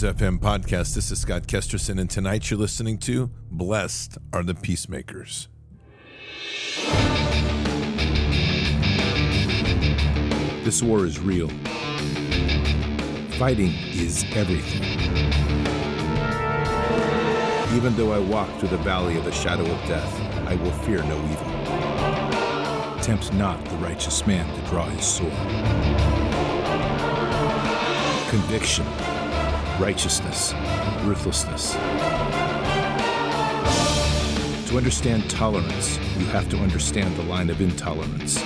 Bards FM podcast. This is Scott Kesterson, and tonight you're listening to Blessed Are the Peacemakers. This war is real. Fighting is everything. Even though I walk through the valley of the shadow of death, I will fear no evil. Tempt not the righteous man to draw his sword. Conviction righteousness, ruthlessness. To understand tolerance, you have to understand the line of intolerance.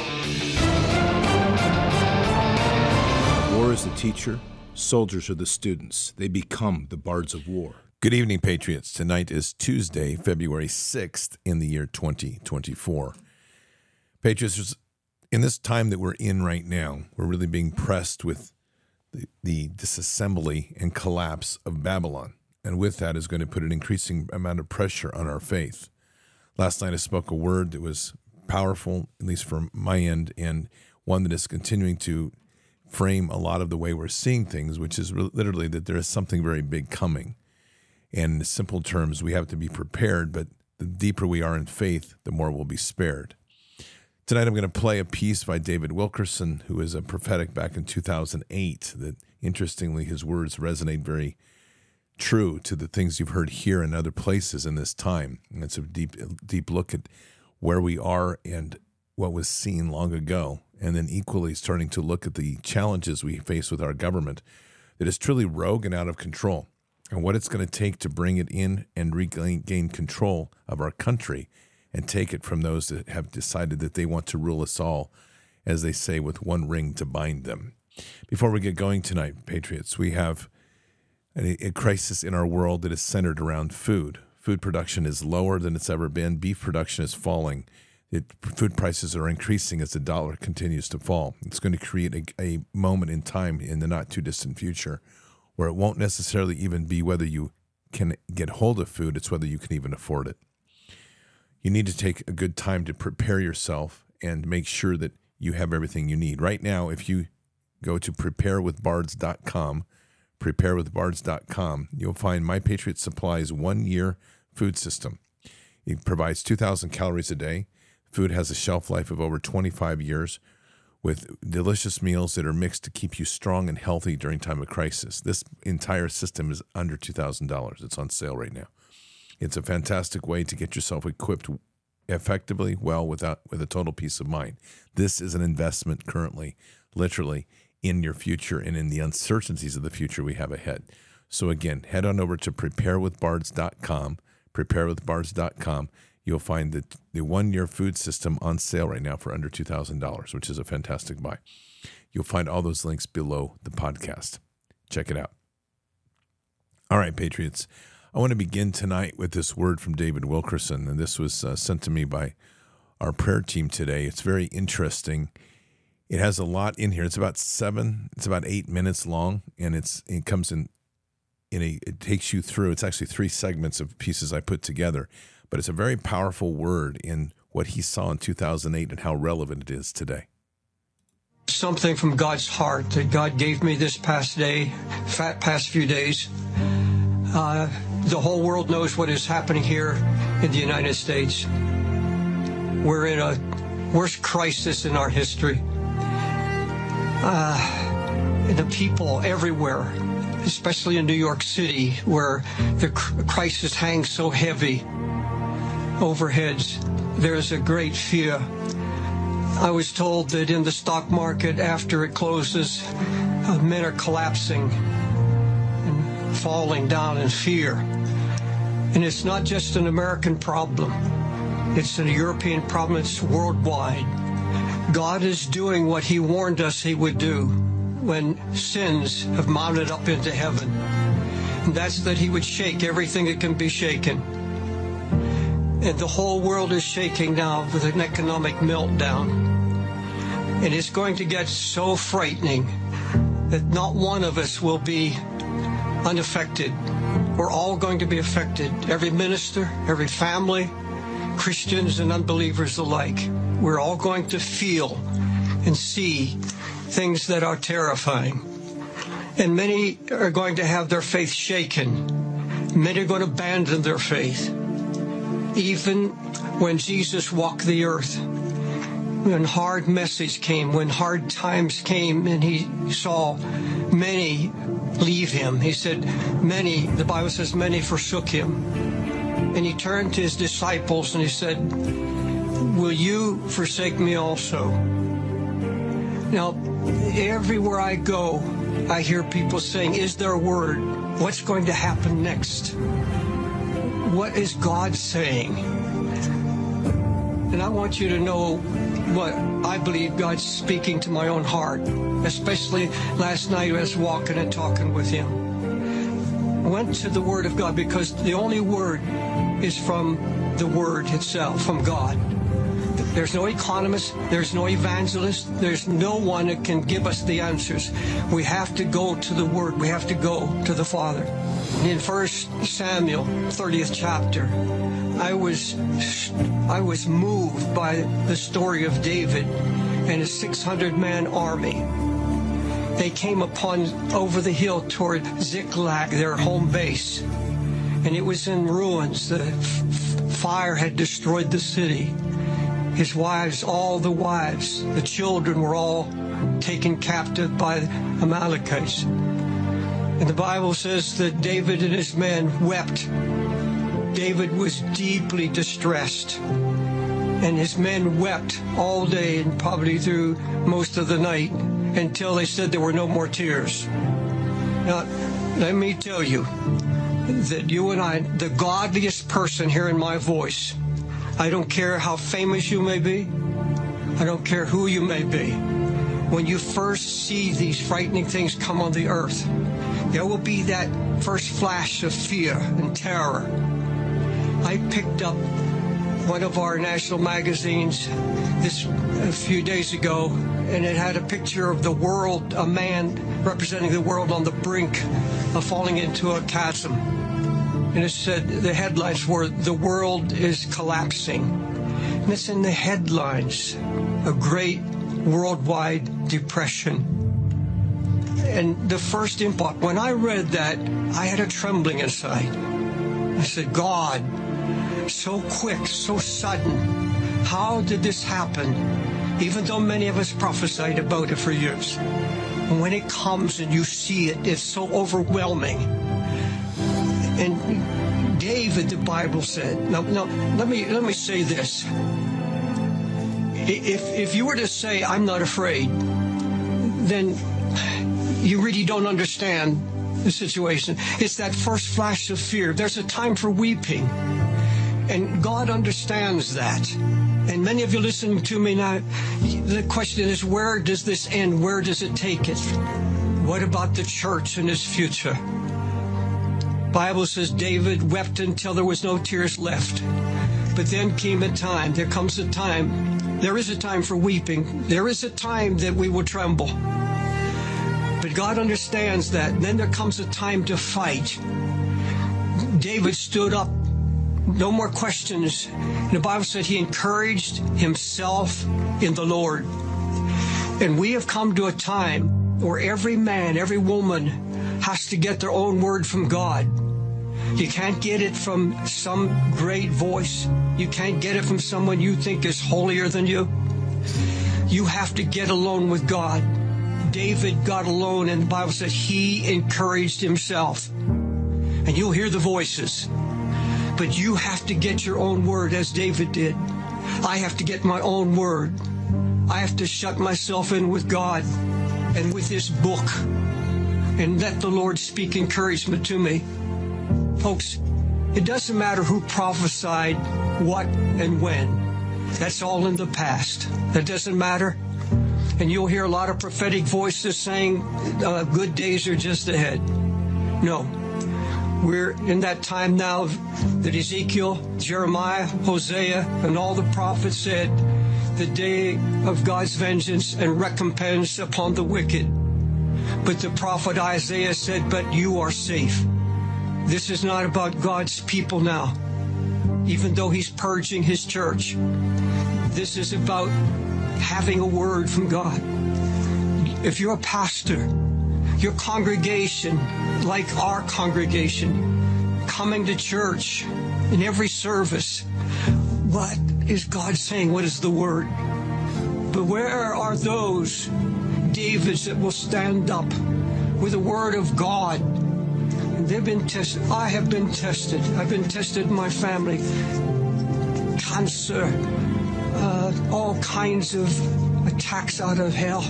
War is the teacher, soldiers are the students. They become the bards of war. Good evening, Patriots. Tonight is Tuesday, February 6th in the year 2024. Patriots, in this time that we're in right now, we're really being pressed with the, disassembly and collapse of Babylon. And with that is going to put an increasing amount of pressure on our faith. Last night I spoke a word that was powerful, at least from my end, and one that is continuing to frame a lot of the way we're seeing things, which is literally that there is something very big coming. And in simple terms, we have to be prepared, but the deeper we are in faith, the more we'll be spared. Tonight I'm going to play a piece by David Wilkerson, who is a prophetic back in 2008. That interestingly, his words resonate very true to the things you've heard here and other places in this time. And it's a deep, deep look at where we are and what was seen long ago, and then equally starting to look at the challenges we face with our government that is truly rogue and out of control, and what it's going to take to bring it in and regain control of our country and take it from those that have decided that they want to rule us all, as they say, with one ring to bind them. Before we get going tonight, Patriots, we have a, a crisis in our world that is centered around food. Food production is lower than it's ever been. Beef production is falling. It, food prices are increasing as the dollar continues to fall. It's going to create a, a moment in time in the not too distant future where it won't necessarily even be whether you can get hold of food, it's whether you can even afford it you need to take a good time to prepare yourself and make sure that you have everything you need. Right now, if you go to preparewithbards.com, preparewithbards.com, you'll find My Patriot Supply's one year food system. It provides 2,000 calories a day. Food has a shelf life of over 25 years with delicious meals that are mixed to keep you strong and healthy during time of crisis. This entire system is under $2,000. It's on sale right now. It's a fantastic way to get yourself equipped effectively, well, without with a total peace of mind. This is an investment currently, literally, in your future and in the uncertainties of the future we have ahead. So again, head on over to preparewithbards.com, preparewithbards.com. You'll find the, the one-year food system on sale right now for under $2,000, which is a fantastic buy. You'll find all those links below the podcast. Check it out. All right, Patriots. I want to begin tonight with this word from David Wilkerson, and this was uh, sent to me by our prayer team today. It's very interesting. It has a lot in here. It's about seven, it's about eight minutes long, and it's it comes in in a it takes you through. It's actually three segments of pieces I put together, but it's a very powerful word in what he saw in 2008 and how relevant it is today something from God's heart that God gave me this past day, past few days. Uh, the whole world knows what is happening here in the United States. We're in a worst crisis in our history. Uh, the people everywhere, especially in New York City, where the crisis hangs so heavy overheads, there's a great fear. I was told that in the stock market, after it closes, uh, men are collapsing falling down in fear. And it's not just an American problem. It's a European problem. It's worldwide. God is doing what he warned us he would do when sins have mounted up into heaven. And that's that he would shake everything that can be shaken. And the whole world is shaking now with an economic meltdown. And it's going to get so frightening that not one of us will be unaffected. We're all going to be affected. Every minister, every family, Christians and unbelievers alike. We're all going to feel and see things that are terrifying. And many are going to have their faith shaken. Many are going to abandon their faith. Even when Jesus walked the earth, when hard message came, when hard times came, and he saw many leave him, he said, Many, the Bible says, many forsook him. And he turned to his disciples and he said, Will you forsake me also? Now, everywhere I go, I hear people saying, Is there a word? What's going to happen next? What is God saying? And I want you to know what I believe God's speaking to my own heart, especially last night I was walking and talking with Him. I went to the Word of God because the only Word is from the Word itself, from God. There's no economist, there's no evangelist, there's no one that can give us the answers. We have to go to the Word, we have to go to the Father. In 1 Samuel, 30th chapter, I was I was moved by the story of David and his 600 man army. They came upon over the hill toward Ziklag, their home base, and it was in ruins. The fire had destroyed the city. His wives, all the wives, the children were all taken captive by the Amalekites. And the Bible says that David and his men wept. David was deeply distressed. And his men wept all day and probably through most of the night until they said there were no more tears. Now, let me tell you that you and I, the godliest person hearing my voice, I don't care how famous you may be. I don't care who you may be. When you first see these frightening things come on the earth, there will be that first flash of fear and terror. I picked up one of our national magazines this a few days ago, and it had a picture of the world, a man representing the world on the brink of falling into a chasm. And it said the headlines were "The world is collapsing." And it's in the headlines, a great worldwide depression. And the first impulse, when I read that, I had a trembling inside. I said, God, so quick, so sudden. How did this happen? Even though many of us prophesied about it for years. And when it comes and you see it, it's so overwhelming. And David, the Bible said, now, now let me let me say this. If if you were to say, I'm not afraid, then you really don't understand the situation. It's that first flash of fear. There's a time for weeping. And God understands that. And many of you listening to me now, the question is where does this end? Where does it take it? What about the church and its future? Bible says David wept until there was no tears left. But then came a time, there comes a time, there is a time for weeping. There is a time that we will tremble. But God understands that. Then there comes a time to fight. David stood up no more questions. And the Bible said he encouraged himself in the Lord. And we have come to a time where every man, every woman has to get their own word from God. You can't get it from some great voice. You can't get it from someone you think is holier than you. You have to get alone with God. David got alone, and the Bible said he encouraged himself. And you'll hear the voices. But you have to get your own word as David did. I have to get my own word. I have to shut myself in with God and with His book and let the Lord speak encouragement to me. Folks, it doesn't matter who prophesied what and when. That's all in the past. That doesn't matter. And you'll hear a lot of prophetic voices saying uh, good days are just ahead. No, we're in that time now that Ezekiel, Jeremiah, Hosea, and all the prophets said, the day of God's vengeance and recompense upon the wicked. But the prophet Isaiah said, But you are safe. This is not about God's people now, even though He's purging His church. This is about having a word from God. If you're a pastor, your congregation, like our congregation, coming to church in every service. What is God saying? What is the word? But where are those Davids that will stand up with the word of God? They've been tested. I have been tested. I've been tested in my family. Cancer, uh, all kinds of attacks out of hell.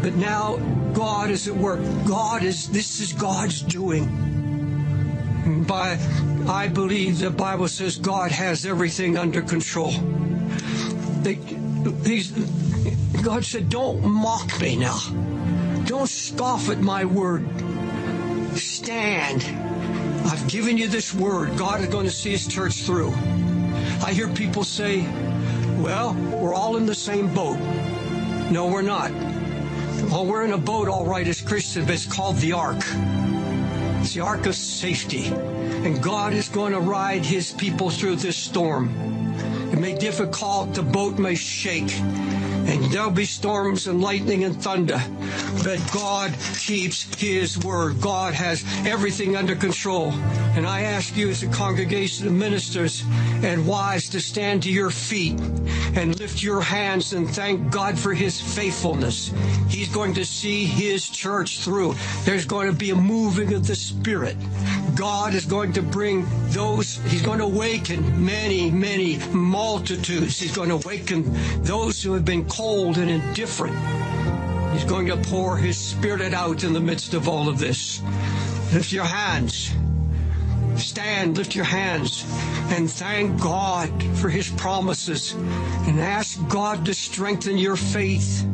But now God is at work. God is, this is God's doing. By, I believe the Bible says God has everything under control. They, these, God said, don't mock me now. Don't scoff at my word. Stand. I've given you this word. God is going to see his church through. I hear people say, well, we're all in the same boat. No, we're not. Well, we're in a boat, all right, as Christians, but it's called the Ark. It's the Ark of Safety. And God is going to ride his people through this storm. It may be difficult, the boat may shake, and there'll be storms and lightning and thunder. But God keeps His word. God has everything under control. And I ask you as a congregation of ministers and wives to stand to your feet and lift your hands and thank God for His faithfulness. He's going to see His church through. There's going to be a moving of the Spirit. God is going to bring those, He's going to awaken many, many multitudes. He's going to awaken those who have been cold and indifferent. He's going to pour His Spirit out in the midst of all of this. Lift your hands. Stand, lift your hands, and thank God for His promises. And ask God to strengthen your faith,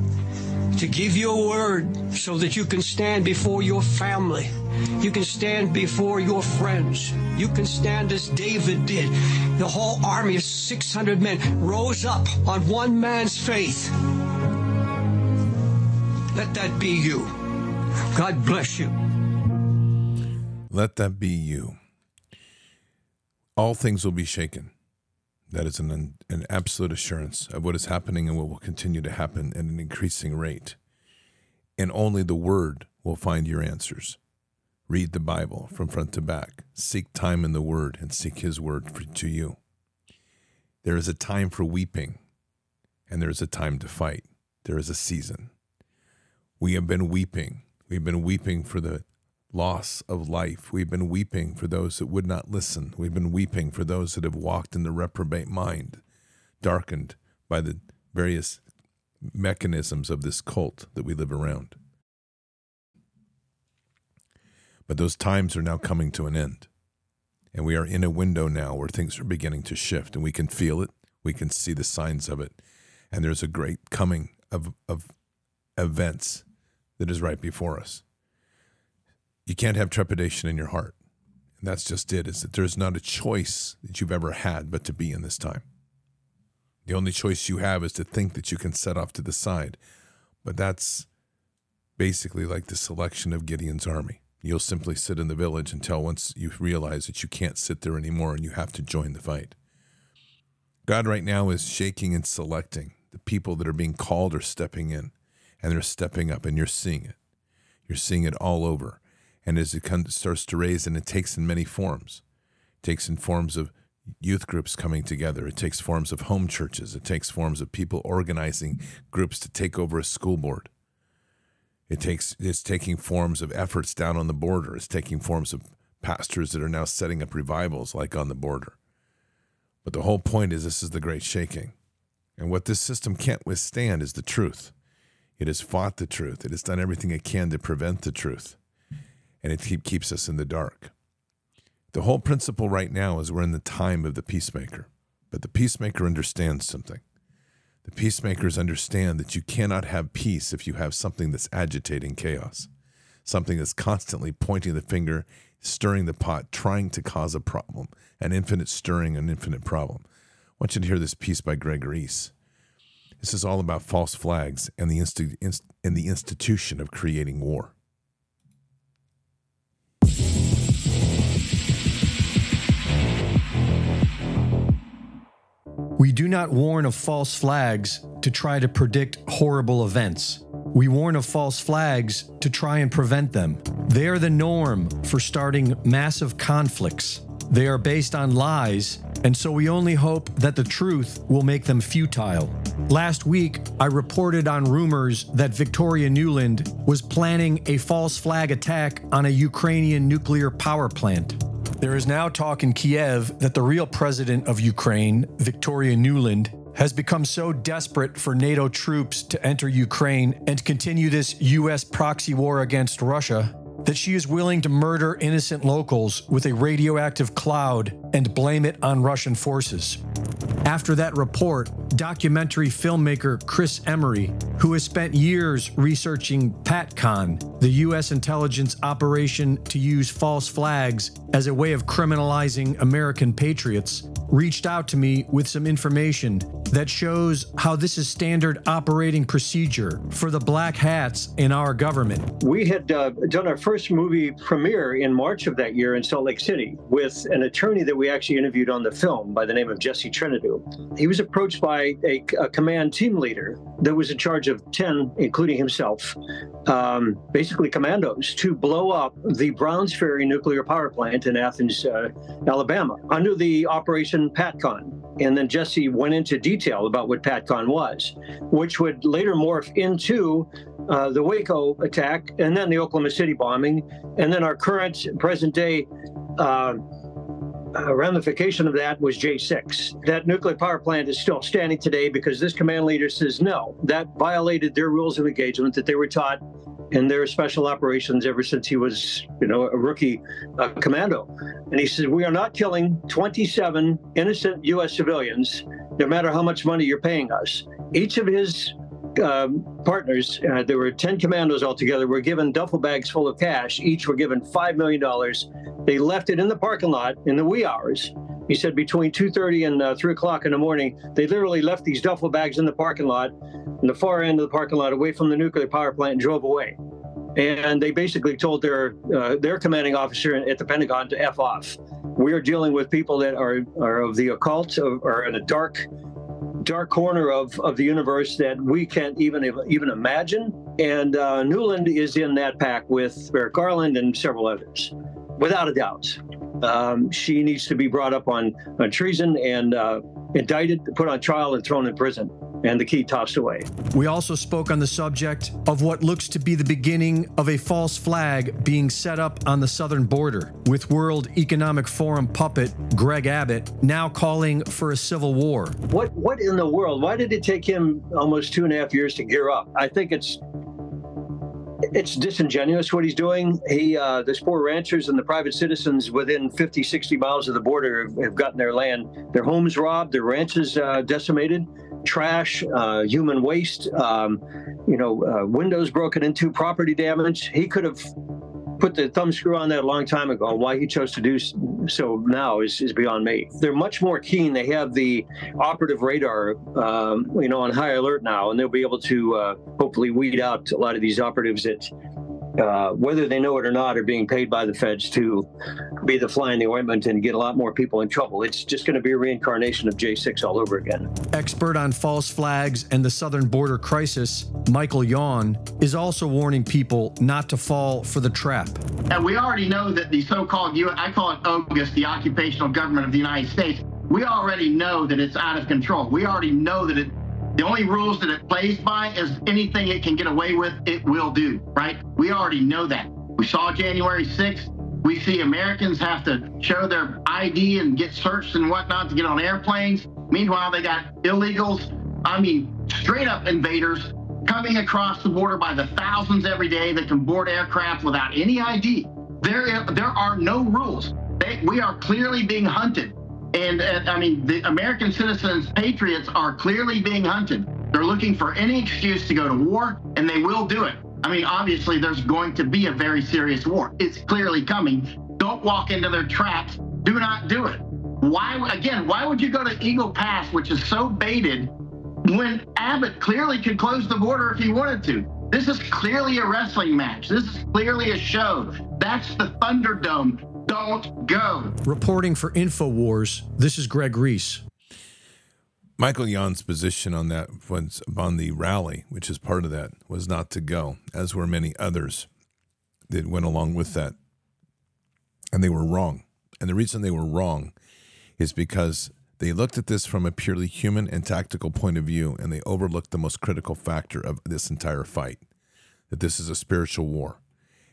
to give you a word so that you can stand before your family. You can stand before your friends. You can stand as David did. The whole army of 600 men rose up on one man's faith. Let that be you. God bless you. Let that be you. All things will be shaken. That is an, an absolute assurance of what is happening and what will continue to happen at an increasing rate. And only the Word will find your answers. Read the Bible from front to back. Seek time in the Word and seek His Word for, to you. There is a time for weeping, and there is a time to fight. There is a season. We have been weeping. We've been weeping for the loss of life. We've been weeping for those that would not listen. We've been weeping for those that have walked in the reprobate mind, darkened by the various mechanisms of this cult that we live around. But those times are now coming to an end. And we are in a window now where things are beginning to shift, and we can feel it. We can see the signs of it. And there's a great coming of, of events that is right before us. You can't have trepidation in your heart. And that's just it, is that there's not a choice that you've ever had but to be in this time. The only choice you have is to think that you can set off to the side. But that's basically like the selection of Gideon's army. You'll simply sit in the village until once you realize that you can't sit there anymore and you have to join the fight. God right now is shaking and selecting the people that are being called or stepping in and they're stepping up, and you're seeing it. You're seeing it all over. And as it comes, starts to raise, and it takes in many forms, it takes in forms of youth groups coming together. It takes forms of home churches. It takes forms of people organizing groups to take over a school board. It takes it's taking forms of efforts down on the border. It's taking forms of pastors that are now setting up revivals like on the border. But the whole point is this is the great shaking. And what this system can't withstand is the truth. It has fought the truth. It has done everything it can to prevent the truth. And it keep, keeps us in the dark. The whole principle right now is we're in the time of the peacemaker. But the peacemaker understands something. The peacemakers understand that you cannot have peace if you have something that's agitating chaos, something that's constantly pointing the finger, stirring the pot, trying to cause a problem, an infinite stirring, an infinite problem. I want you to hear this piece by Greg Reese. This is all about false flags and the, insti- inst- and the institution of creating war. We do not warn of false flags to try to predict horrible events. We warn of false flags to try and prevent them. They are the norm for starting massive conflicts. They are based on lies, and so we only hope that the truth will make them futile. Last week, I reported on rumors that Victoria Nuland was planning a false flag attack on a Ukrainian nuclear power plant. There is now talk in Kiev that the real president of Ukraine, Victoria Nuland, has become so desperate for NATO troops to enter Ukraine and continue this U.S. proxy war against Russia that she is willing to murder innocent locals with a radioactive cloud and blame it on Russian forces. After that report, documentary filmmaker Chris Emery, who has spent years researching PATCON, the U.S. intelligence operation to use false flags as a way of criminalizing American patriots, reached out to me with some information that shows how this is standard operating procedure for the black hats in our government. We had uh, done our first movie premiere in March of that year in Salt Lake City with an attorney that we actually interviewed on the film by the name of Jesse Trentadue. He was approached by a, a command team leader that was in charge of 10, including himself, um, basically commandos, to blow up the Browns Ferry nuclear power plant in Athens, uh, Alabama, under the Operation PATCON. And then Jesse went into detail about what PATCON was, which would later morph into uh, the Waco attack and then the Oklahoma City bombing, and then our current present day. Uh, uh, ramification of that was J6. That nuclear power plant is still standing today because this command leader says no, that violated their rules of engagement that they were taught in their special operations ever since he was, you know, a rookie uh, commando. And he says, We are not killing 27 innocent U.S. civilians, no matter how much money you're paying us. Each of his um, partners, uh, there were 10 commandos altogether, were given duffel bags full of cash. Each were given $5 million. They left it in the parking lot in the wee hours. He said between 2.30 and uh, 3 o'clock in the morning, they literally left these duffel bags in the parking lot, in the far end of the parking lot, away from the nuclear power plant, and drove away. And they basically told their uh, their commanding officer at the Pentagon to f off. We are dealing with people that are are of the occult, or in a dark dark corner of, of the universe that we can't even even imagine. And uh, Nuland is in that pack with Merrick Garland and several others, without a doubt. Um, she needs to be brought up on, on treason and uh, indicted, put on trial, and thrown in prison and the key tossed away. We also spoke on the subject of what looks to be the beginning of a false flag being set up on the southern border, with World Economic Forum puppet Greg Abbott now calling for a civil war. What what in the world? Why did it take him almost two and a half years to gear up? I think it's it's disingenuous what he's doing. He, uh, there's poor ranchers and the private citizens within 50, 60 miles of the border have, have gotten their land, their homes robbed, their ranches uh, decimated trash, uh, human waste, um, you know, uh, windows broken into, property damage. He could have put the thumb screw on that a long time ago. Why he chose to do so now is, is beyond me. They're much more keen. They have the operative radar, um, you know, on high alert now, and they'll be able to uh, hopefully weed out a lot of these operatives that uh, whether they know it or not, are being paid by the feds to be the fly in the ointment and get a lot more people in trouble. It's just going to be a reincarnation of J6 all over again. Expert on false flags and the southern border crisis, Michael Yon, is also warning people not to fall for the trap. And we already know that the so called, I call it OGUS, the occupational government of the United States, we already know that it's out of control. We already know that it the only rules that it plays by is anything it can get away with, it will do, right? We already know that. We saw January 6th. We see Americans have to show their ID and get searched and whatnot to get on airplanes. Meanwhile, they got illegals, I mean, straight up invaders coming across the border by the thousands every day that can board aircraft without any ID. There, there are no rules. They, we are clearly being hunted. And, and I mean, the American citizens, patriots, are clearly being hunted. They're looking for any excuse to go to war, and they will do it. I mean, obviously, there's going to be a very serious war. It's clearly coming. Don't walk into their traps. Do not do it. Why, again, why would you go to Eagle Pass, which is so baited, when Abbott clearly could close the border if he wanted to? This is clearly a wrestling match. This is clearly a show. That's the Thunderdome don't go. Reporting for InfoWars, this is Greg Reese. Michael Yon's position on that was on the rally, which is part of that, was not to go, as were many others that went along with that. And they were wrong. And the reason they were wrong is because they looked at this from a purely human and tactical point of view, and they overlooked the most critical factor of this entire fight that this is a spiritual war,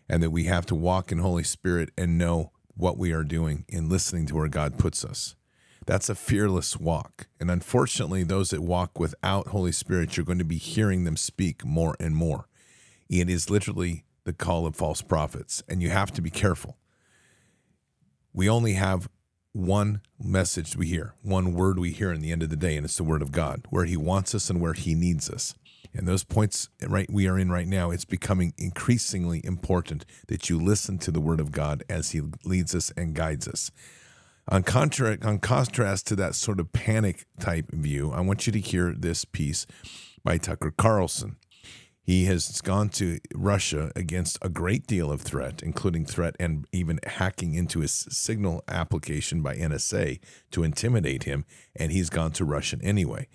and that we have to walk in Holy Spirit and know what we are doing in listening to where God puts us. That's a fearless walk. And unfortunately, those that walk without Holy Spirit, you're going to be hearing them speak more and more. It is literally the call of false prophets, and you have to be careful. We only have one message we hear, one word we hear in the end of the day, and it's the word of God, where He wants us and where He needs us. And those points right we are in right now, it's becoming increasingly important that you listen to the word of God as He leads us and guides us. On, contra- on contrast to that sort of panic type view, I want you to hear this piece by Tucker Carlson. He has gone to Russia against a great deal of threat, including threat and even hacking into his signal application by NSA to intimidate him, and he's gone to Russia anyway.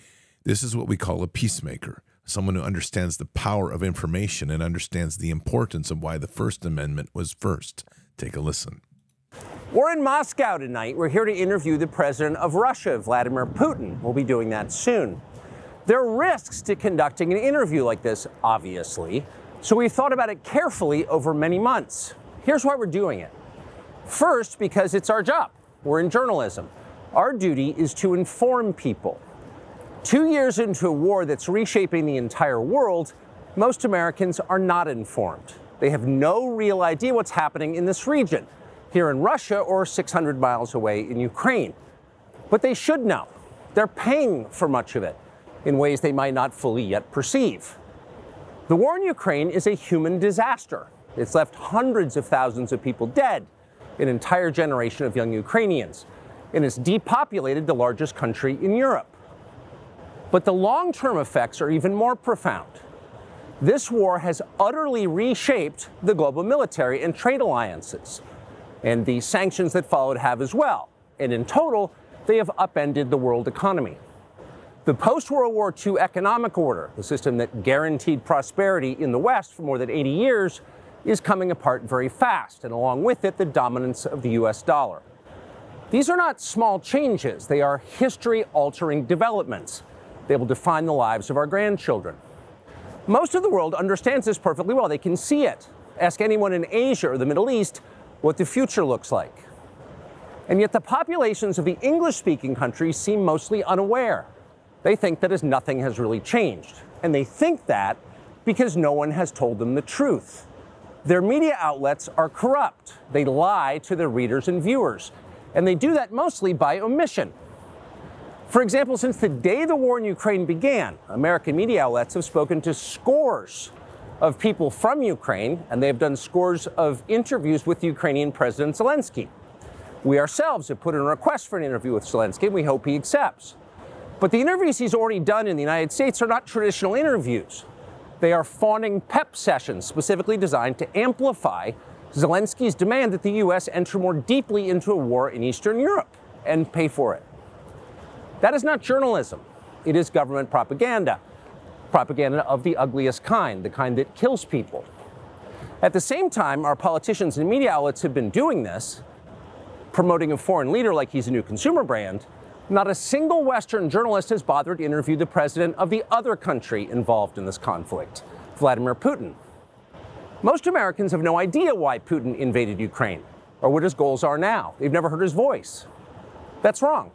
This is what we call a peacemaker, someone who understands the power of information and understands the importance of why the First Amendment was first. Take a listen. We're in Moscow tonight. We're here to interview the president of Russia, Vladimir Putin. We'll be doing that soon. There are risks to conducting an interview like this, obviously, so we thought about it carefully over many months. Here's why we're doing it. First, because it's our job. We're in journalism. Our duty is to inform people. Two years into a war that's reshaping the entire world, most Americans are not informed. They have no real idea what's happening in this region, here in Russia or 600 miles away in Ukraine. But they should know. They're paying for much of it in ways they might not fully yet perceive. The war in Ukraine is a human disaster. It's left hundreds of thousands of people dead, an entire generation of young Ukrainians, and it's depopulated the largest country in Europe. But the long term effects are even more profound. This war has utterly reshaped the global military and trade alliances, and the sanctions that followed have as well. And in total, they have upended the world economy. The post World War II economic order, the system that guaranteed prosperity in the West for more than 80 years, is coming apart very fast, and along with it, the dominance of the US dollar. These are not small changes, they are history altering developments. They will define the lives of our grandchildren. Most of the world understands this perfectly well. They can see it. Ask anyone in Asia or the Middle East what the future looks like. And yet, the populations of the English speaking countries seem mostly unaware. They think that as nothing has really changed. And they think that because no one has told them the truth. Their media outlets are corrupt. They lie to their readers and viewers. And they do that mostly by omission. For example, since the day the war in Ukraine began, American media outlets have spoken to scores of people from Ukraine, and they have done scores of interviews with Ukrainian President Zelensky. We ourselves have put in a request for an interview with Zelensky, and we hope he accepts. But the interviews he's already done in the United States are not traditional interviews. They are fawning pep sessions specifically designed to amplify Zelensky's demand that the U.S. enter more deeply into a war in Eastern Europe and pay for it. That is not journalism, it is government propaganda. Propaganda of the ugliest kind, the kind that kills people. At the same time, our politicians and media outlets have been doing this, promoting a foreign leader like he's a new consumer brand, not a single Western journalist has bothered to interview the president of the other country involved in this conflict, Vladimir Putin. Most Americans have no idea why Putin invaded Ukraine or what his goals are now. They've never heard his voice. That's wrong.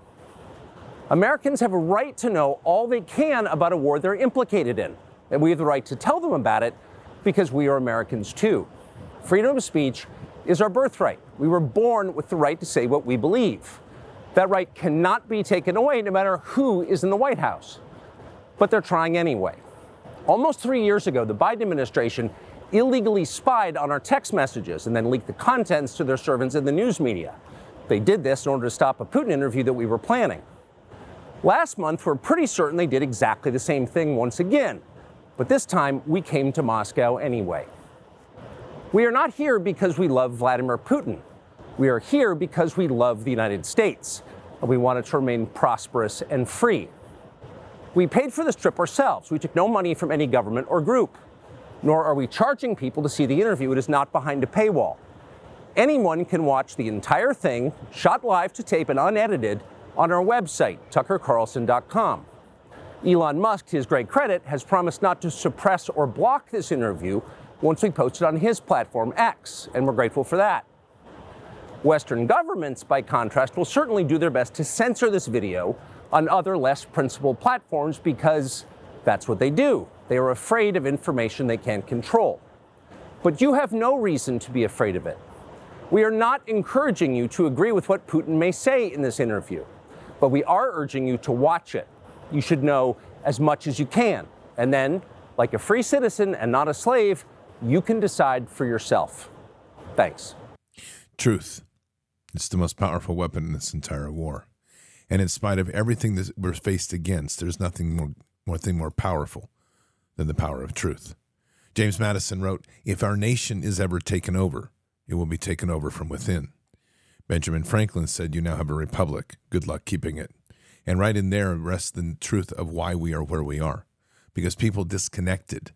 Americans have a right to know all they can about a war they're implicated in, and we have the right to tell them about it because we are Americans too. Freedom of speech is our birthright. We were born with the right to say what we believe. That right cannot be taken away no matter who is in the White House. But they're trying anyway. Almost three years ago, the Biden administration illegally spied on our text messages and then leaked the contents to their servants in the news media. They did this in order to stop a Putin interview that we were planning. Last month, we're pretty certain they did exactly the same thing once again, but this time we came to Moscow anyway. We are not here because we love Vladimir Putin. We are here because we love the United States and we want it to remain prosperous and free. We paid for this trip ourselves. We took no money from any government or group. Nor are we charging people to see the interview. It is not behind a paywall. Anyone can watch the entire thing, shot live to tape and unedited, on our website, tuckercarlson.com. Elon Musk, to his great credit, has promised not to suppress or block this interview once we post it on his platform, X, and we're grateful for that. Western governments, by contrast, will certainly do their best to censor this video on other less principled platforms because that's what they do. They are afraid of information they can't control. But you have no reason to be afraid of it. We are not encouraging you to agree with what Putin may say in this interview, but we are urging you to watch it. You should know as much as you can. And then, like a free citizen and not a slave, you can decide for yourself. Thanks. Truth. It's the most powerful weapon in this entire war. And in spite of everything that we're faced against, there's nothing more, more thing more powerful than the power of truth. James Madison wrote, If our nation is ever taken over, it will be taken over from within. Benjamin Franklin said, You now have a republic. Good luck keeping it. And right in there rests the truth of why we are where we are. Because people disconnected.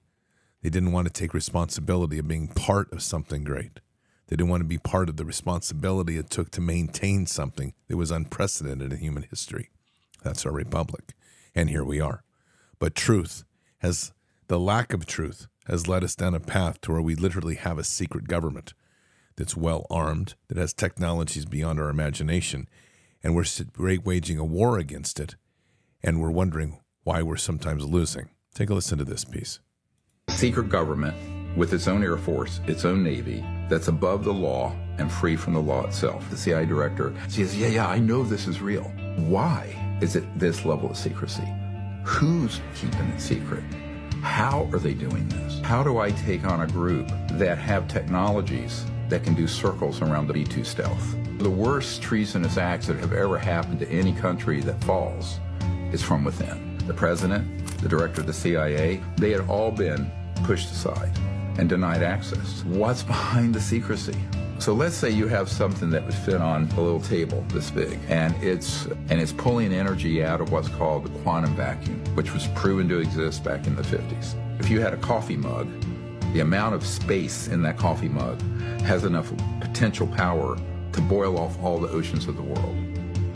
They didn't want to take responsibility of being part of something great. They didn't want to be part of the responsibility it took to maintain something that was unprecedented in human history. That's our republic. And here we are. But truth has, the lack of truth has led us down a path to where we literally have a secret government that's well armed, that has technologies beyond our imagination, and we're waging a war against it, and we're wondering why we're sometimes losing. Take a listen to this piece. Secret government with its own Air Force, its own Navy, that's above the law and free from the law itself. The CIA director says, Yeah, yeah, I know this is real. Why is it this level of secrecy? Who's keeping it secret? How are they doing this? How do I take on a group that have technologies that can do circles around the B 2 stealth? The worst treasonous acts that have ever happened to any country that falls is from within. The president, the director of the CIA, they had all been pushed aside and denied access. What's behind the secrecy? So let's say you have something that would fit on a little table this big, and it's and it's pulling energy out of what's called the quantum vacuum, which was proven to exist back in the 50s. If you had a coffee mug, the amount of space in that coffee mug has enough potential power to boil off all the oceans of the world.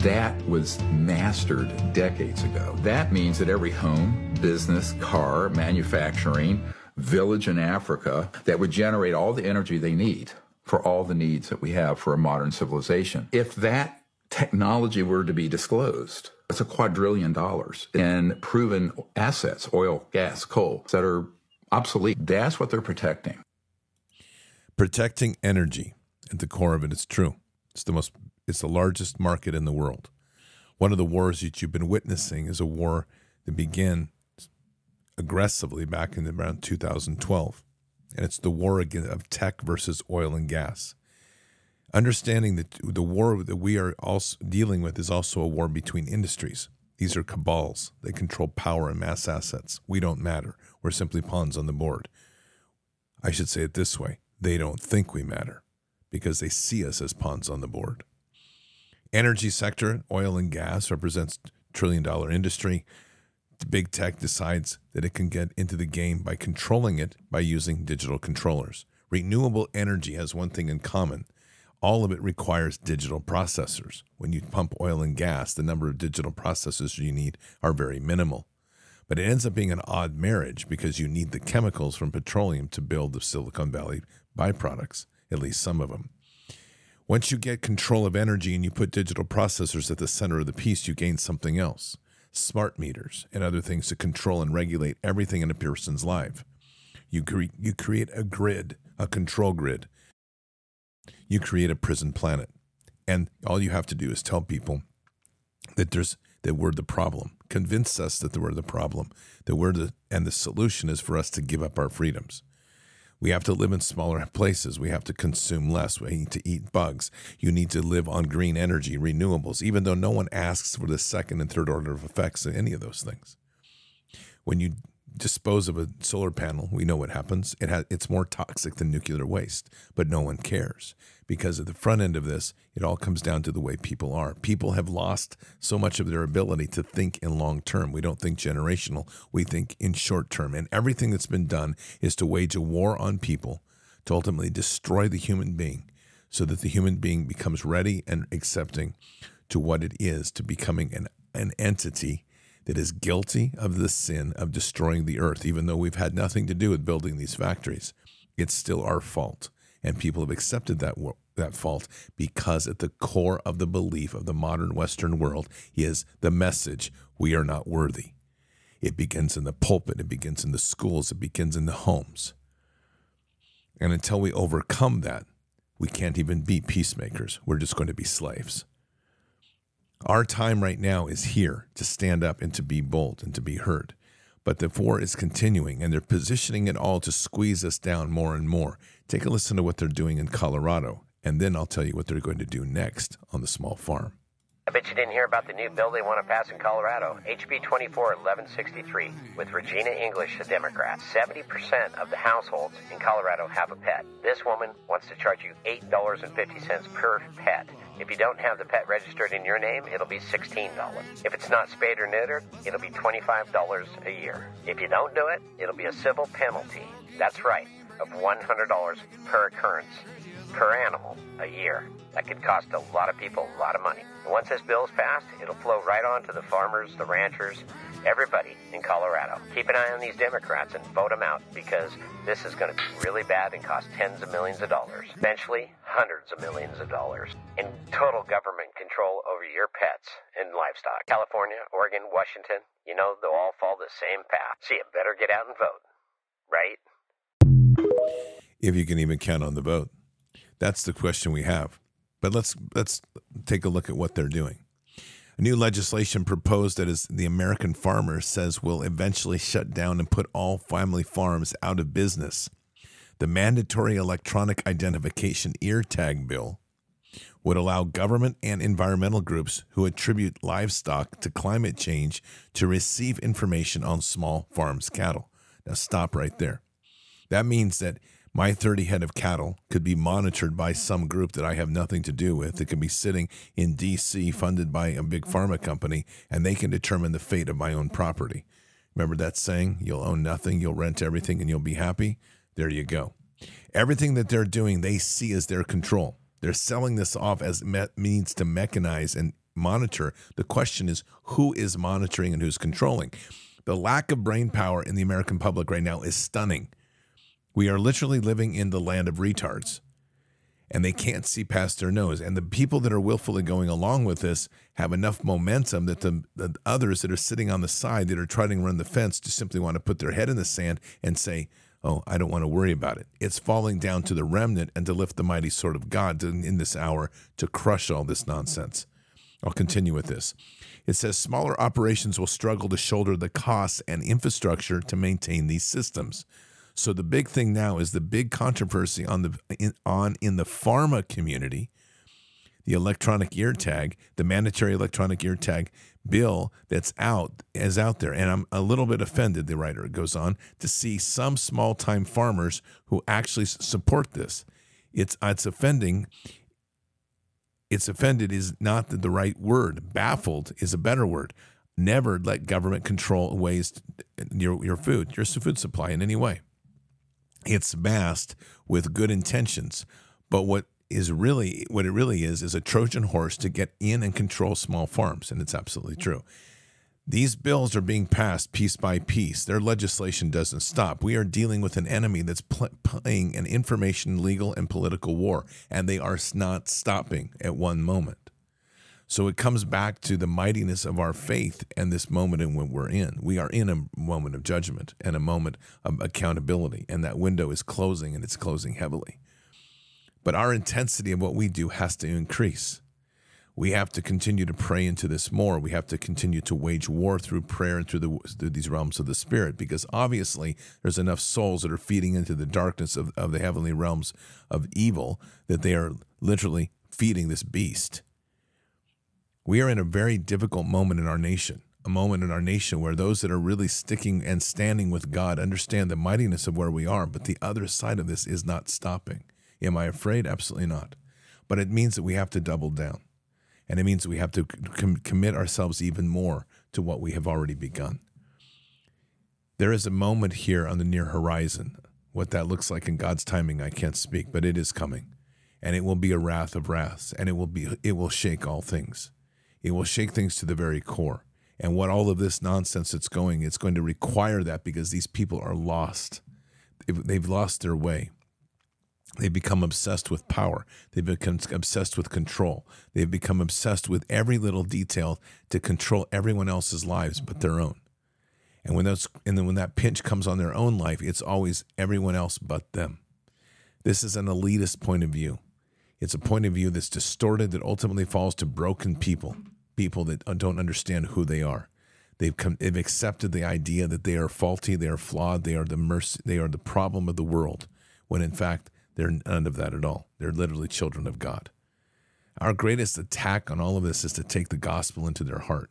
That was mastered decades ago. That means that every home, business, car, manufacturing, village in Africa that would generate all the energy they need for all the needs that we have for a modern civilization. If that technology were to be disclosed, it's a quadrillion dollars in proven assets, oil, gas, coal, that are obsolete. That's what they're protecting. Protecting energy at the core of it is true. It's the most it's the largest market in the world. One of the wars that you've been witnessing is a war that began aggressively back in around 2012. And it's the war of tech versus oil and gas. Understanding that the war that we are also dealing with is also a war between industries. These are cabals. They control power and mass assets. We don't matter. We're simply pawns on the board. I should say it this way they don't think we matter because they see us as pawns on the board. Energy sector, oil and gas represents trillion dollar industry big tech decides that it can get into the game by controlling it by using digital controllers. Renewable energy has one thing in common. All of it requires digital processors. When you pump oil and gas, the number of digital processors you need are very minimal. But it ends up being an odd marriage because you need the chemicals from petroleum to build the Silicon Valley byproducts, at least some of them. Once you get control of energy and you put digital processors at the center of the piece, you gain something else smart meters, and other things to control and regulate everything in a person's life. You, cre- you create a grid, a control grid. You create a prison planet. And all you have to do is tell people that there's that we're the problem. Convince us that we're the problem. That we're the and the solution is for us to give up our freedoms. We have to live in smaller places. We have to consume less. We need to eat bugs. You need to live on green energy, renewables, even though no one asks for the second and third order of effects of any of those things. When you dispose of a solar panel, we know what happens. It has, it's more toxic than nuclear waste, but no one cares because at the front end of this, it all comes down to the way people are. People have lost so much of their ability to think in long term. We don't think generational, we think in short term. And everything that's been done is to wage a war on people to ultimately destroy the human being so that the human being becomes ready and accepting to what it is to becoming an, an entity that is guilty of the sin of destroying the earth, even though we've had nothing to do with building these factories. It's still our fault. And people have accepted that, that fault because at the core of the belief of the modern Western world is the message we are not worthy. It begins in the pulpit, it begins in the schools, it begins in the homes. And until we overcome that, we can't even be peacemakers. We're just going to be slaves. Our time right now is here to stand up and to be bold and to be heard. But the war is continuing and they're positioning it all to squeeze us down more and more. Take a listen to what they're doing in Colorado, and then I'll tell you what they're going to do next on the small farm. I bet you didn't hear about the new bill they want to pass in Colorado, HB 241163, with Regina English, a Democrat. 70% of the households in Colorado have a pet. This woman wants to charge you $8.50 per pet. If you don't have the pet registered in your name, it'll be $16. If it's not spayed or neutered, it'll be $25 a year. If you don't do it, it'll be a civil penalty. That's right, of $100 per occurrence, per animal, a year. That could cost a lot of people a lot of money. Once this bill is passed, it'll flow right on to the farmers, the ranchers, everybody in Colorado. Keep an eye on these Democrats and vote them out because this is going to be really bad and cost tens of millions of dollars. Eventually, hundreds of millions of dollars in total government control over your pets and livestock. California, Oregon, Washington, you know, they'll all fall the same path. So you better get out and vote, right? If you can even count on the vote. That's the question we have. But let's let's take a look at what they're doing. New legislation proposed that is the American Farmer says will eventually shut down and put all family farms out of business. The mandatory electronic identification ear tag bill would allow government and environmental groups who attribute livestock to climate change to receive information on small farms cattle. Now stop right there. That means that my 30 head of cattle could be monitored by some group that I have nothing to do with. It could be sitting in DC funded by a big pharma company and they can determine the fate of my own property. Remember that saying, you'll own nothing, you'll rent everything, and you'll be happy? There you go. Everything that they're doing, they see as their control. They're selling this off as me- means to mechanize and monitor. The question is who is monitoring and who's controlling? The lack of brain power in the American public right now is stunning. We are literally living in the land of retards and they can't see past their nose. And the people that are willfully going along with this have enough momentum that the, the, others that are sitting on the side that are trying to run the fence just simply want to put their head in the sand and say, Oh, I don't want to worry about it. It's falling down to the remnant and to lift the mighty sword of God in this hour to crush all this nonsense. I'll continue with this. It says smaller operations will struggle to shoulder the costs and infrastructure to maintain these systems. So the big thing now is the big controversy on the in, on in the pharma community, the electronic ear tag, the mandatory electronic ear tag bill that's out is out there, and I'm a little bit offended. The writer goes on to see some small time farmers who actually support this. It's it's offending. It's offended is not the right word. Baffled is a better word. Never let government control ways uh, your your food, your food supply in any way it's masked with good intentions. But what is really what it really is is a Trojan horse to get in and control small farms, and it's absolutely mm. true. These bills are being passed piece by piece. Their legislation doesn't stop. We are dealing with an enemy that's pl- playing an information, legal, and political war, and they are not stopping at one moment. So it comes back to the mightiness of our faith and this moment in what we're in. We are in a moment of judgment and a moment of accountability, and that window is closing and it's closing heavily. But our intensity of what we do has to increase. We have to continue to pray into this more. We have to continue to wage war through prayer and through, the, through these realms of the spirit, because obviously there's enough souls that are feeding into the darkness of, of the heavenly realms of evil that they are literally feeding this beast we are in a very difficult moment in our nation. a moment in our nation where those that are really sticking and standing with God understand the mightiness of where we are, but the other side of this is not stopping. Am I afraid? Absolutely not. But it means that we have to double down. And it means we have to com- commit ourselves even more to what we have already begun. There is a moment here on the near horizon. What that looks like in God's timing, I can't speak, but it is coming. And it will be a wrath of wraths, and it will be it will shake all things. It will shake things to the very core. And what all of this nonsense that's going, it's going to require that because these people are lost. They've, lost their way. They've become obsessed with power. They've become obsessed with control. They've become obsessed with every little detail to control everyone else's lives but their own. And when those and then when that pinch comes on their own life, it's always everyone else but them. This is an elitist point of view. It's a point of view that's distorted that ultimately falls to broken people, people that uh, don't understand who they are. They've come, they've accepted the idea that they are faulty, they are flawed, they are the mercy, they are the problem of the world, when in fact they're none of that at all. They're literally children of God. Our greatest attack on all of this is to take the gospel into their heart,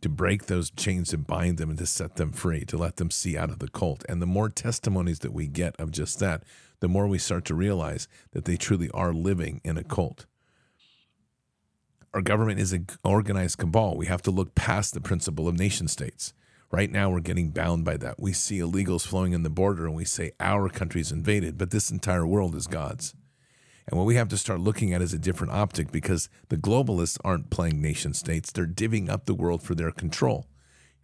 to break those chains and bind them and to set them free, to let them see out of the cult. And the more testimonies that we get of just that, the more we start to realize that they truly are living in a cult. Our government is an organized cabal. We have to look past the principle of nation states. Right now, we're getting bound by that. We see illegals flowing in the border and we say our country's invaded, but this entire world is God's. And what we have to start looking at is a different optic because the globalists aren't playing nation states, they're divvying up the world for their control.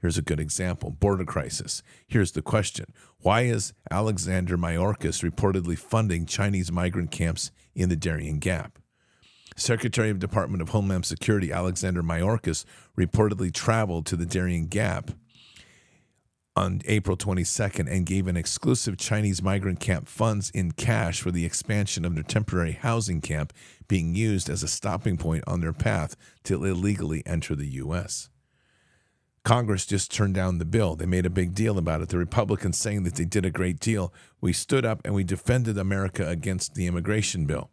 Here's a good example border crisis. Here's the question Why is Alexander Mayorkas reportedly funding Chinese migrant camps in the Darien Gap? Secretary of Department of Homeland Security Alexander Mayorkas reportedly traveled to the Darien Gap on April 22nd and gave an exclusive Chinese migrant camp funds in cash for the expansion of their temporary housing camp being used as a stopping point on their path to illegally enter the U.S. Congress just turned down the bill. They made a big deal about it. The Republicans saying that they did a great deal. We stood up and we defended America against the immigration bill.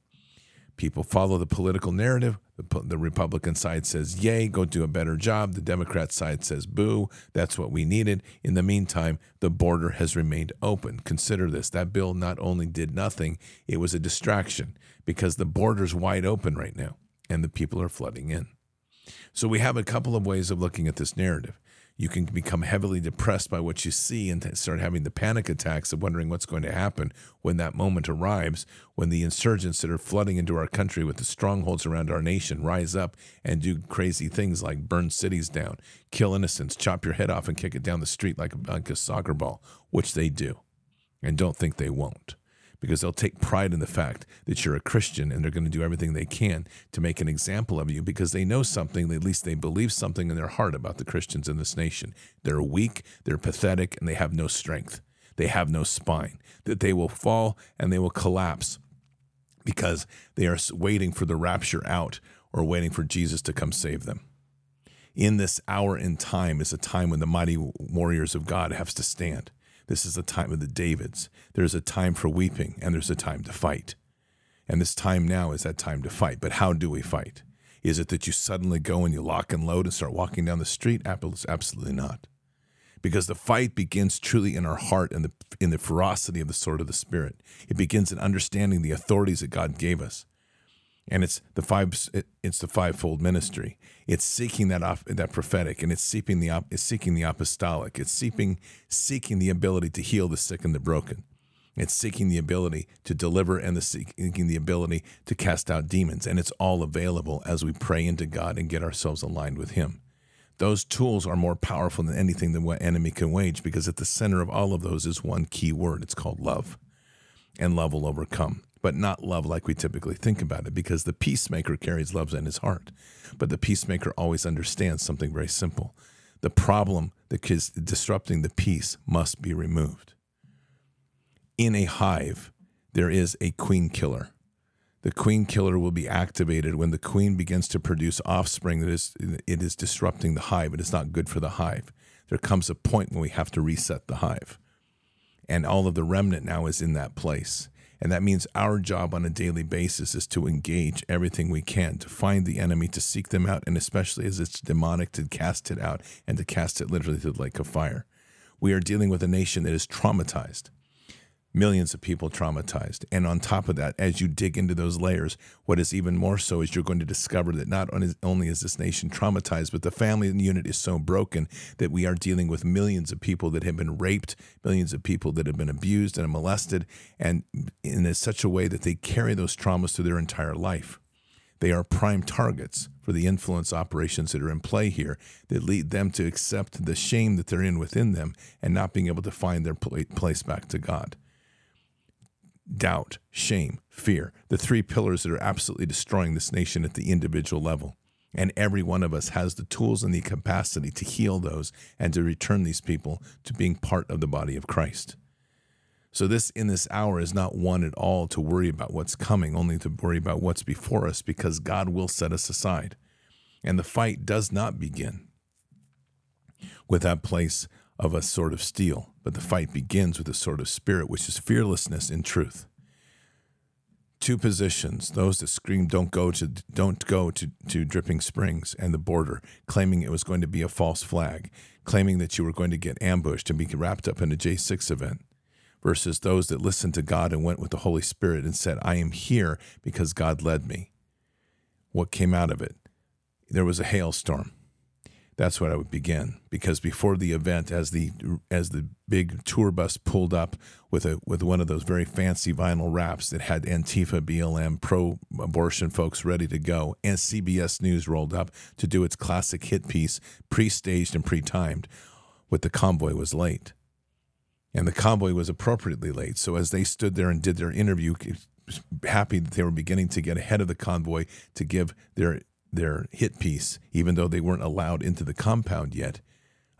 People follow the political narrative. The, the, Republican side says, yay, go do a better job. The Democrat side says, boo, that's what we needed. In the meantime, the border has remained open. Consider this that bill not only did nothing, it was a distraction because the border's wide open right now and the people are flooding in. So we have a couple of ways of looking at this narrative. You can become heavily depressed by what you see and start having the panic attacks of wondering what's going to happen when that moment arrives, when the insurgents that are flooding into our country with the strongholds around our nation rise up and do crazy things like burn cities down, kill innocents, chop your head off, and kick it down the street like a, like a soccer ball, which they do. And don't think they won't because they'll take pride in the fact that you're a Christian and they're going to do everything they can to make an example of you because they know something, at least they believe something in their heart about the Christians in this nation. They're weak, they're pathetic, and they have no strength. They have no spine, that they will fall and they will collapse because they are waiting for the rapture out or waiting for Jesus to come save them. In this hour in time is a time when the mighty warriors of God have to stand. This is the time of the Davids. There's a time for weeping and there's a time to fight. And this time now is that time to fight. But how do we fight? Is it that you suddenly go and you lock and load and start walking down the street? Absolutely not. Because the fight begins truly in our heart and the, in the ferocity of the sword of the Spirit. It begins in understanding the authorities that God gave us and it's the five it's the fivefold ministry. It's seeking that that prophetic and it's seeking the it's seeking the apostolic. It's seeking seeking the ability to heal the sick and the broken. It's seeking the ability to deliver and the seeking the ability to cast out demons. And it's all available as we pray into God and get ourselves aligned with him. Those tools are more powerful than anything the enemy can wage because at the center of all of those is one key word. It's called love. And love will overcome but not love like we typically think about it, because the peacemaker carries love in his heart. But the peacemaker always understands something very simple the problem that is disrupting the peace must be removed. In a hive, there is a queen killer. The queen killer will be activated when the queen begins to produce offspring that is it is disrupting the hive. It is not good for the hive. There comes a point when we have to reset the hive. And all of the remnant now is in that place And that means our job on a daily basis is to engage everything we can to find the enemy, to seek them out, and especially as it's demonic, to cast it out and to cast it literally to the lake of fire. We are dealing with a nation that is traumatized millions of people traumatized. And on top of that, as you dig into those layers, what is even more so is you're going to discover that not only is this nation traumatized, but the family unit is so broken that we are dealing with millions of people that have been raped, millions of people that have been abused and molested, and in such a way that they carry those traumas through their entire life. They are prime targets for the influence operations that are in play here that lead them to accept the shame that they're in within them and not being able to find their place back to God doubt, shame, fear, the three pillars that are absolutely destroying this nation at the individual level. And every one of us has the tools and the capacity to heal those and to return these people to being part of the body of Christ. So, this in this hour is not one at all to worry about what's coming, only to worry about what's before us because God will set us aside. And the fight does not begin with that place of a sword of steel, but the fight begins with a sort of spirit, which is fearlessness in truth. Two positions, those that scream don't go to don't go to, to Dripping Springs and the border, claiming it was going to be a false flag, claiming that you were going to get ambushed and be wrapped up in a J6 event, versus those that listened to God and went with the Holy Spirit and said, I am here because God led me. What came out of it? There was a hailstorm that's what I would begin because before the event, as the as the big tour bus pulled up with a with one of those very fancy vinyl wraps that had Antifa, BLM, pro-abortion folks ready to go, and CBS News rolled up to do its classic hit piece, pre-staged and pre-timed, with the convoy was late, and the convoy was appropriately late. So as they stood there and did their interview, happy that they were beginning to get ahead of the convoy to give their their hit piece, even though they weren't allowed into the compound yet,